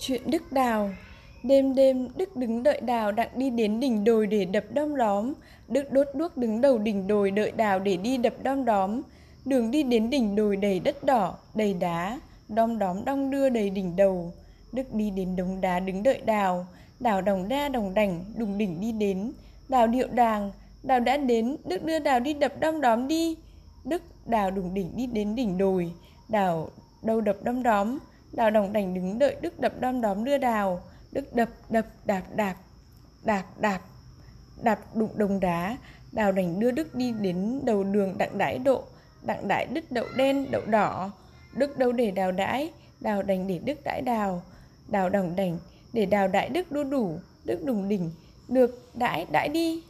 Chuyện Đức Đào. Đêm đêm Đức đứng đợi Đào đặng đi đến đỉnh đồi để đập đom đóm. Đức đốt đuốc đứng đầu đỉnh đồi đợi Đào để đi đập đom đóm. Đường đi đến đỉnh đồi đầy đất đỏ, đầy đá. Đom đóm đong đưa đầy đỉnh đầu. Đức đi đến đống đá đứng đợi Đào. Đào đồng đa đồng đảnh đùng đỉnh đi đến. Đào điệu đàng. Đào đã đến. Đức đưa Đào đi đập đom đóm đi. Đức Đào đùng đỉnh đi đến đỉnh đồi. Đào đâu đập đom đóm? Đào đồng đành đứng đợi Đức đập đom đóm đưa đào. Đức đập đập đạp đạp Đạp đạp Đạp đụng đồng đá. Đào đành đưa Đức đi đến đầu đường đặng đãi độ. Đặng đãi đứt đậu đen, đậu đỏ. Đức đâu để đào đãi? Đào đành để Đức đãi đào. Đào đồng đành để đào đãi Đức đu đủ. Đức đùng đỉnh, Được, đãi đãi đi.